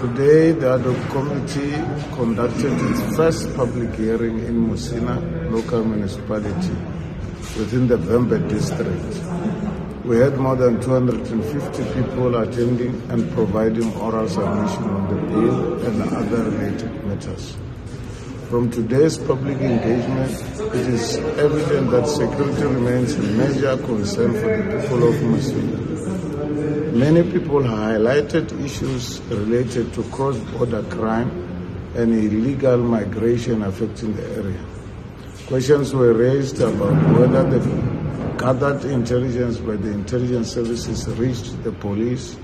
Today, the ad hoc committee conducted its first public hearing in Musina local municipality within the Vhembe district. We had more than 250 people attending and providing oral submission on the bill and other related matters. From today's public engagement, it is evident that security remains a major concern for the people of Musina. Many people highlighted issues related to cross-border crime and illegal migration affecting the area. Questions were raised about whether the gathered intelligence by the intelligence services reached the police,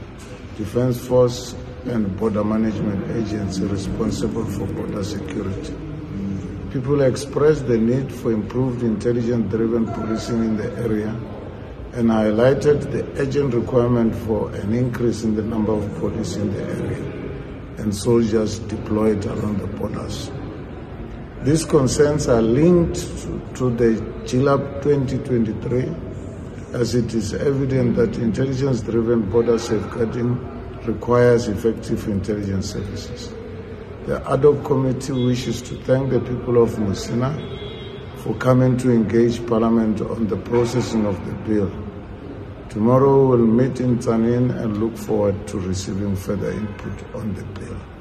defense force, and border management agency responsible for border security. People expressed the need for improved intelligence-driven policing in the area and highlighted the urgent requirement for an increase in the number of police in the area and soldiers deployed along the borders. These concerns are linked to the GLAB 2023 as it is evident that intelligence-driven border safeguarding requires effective intelligence services. The ad committee wishes to thank the people of Musina for coming to engage Parliament on the processing of the bill. Tomorrow we'll meet in Tzaneen and look forward to receiving further input on the bill.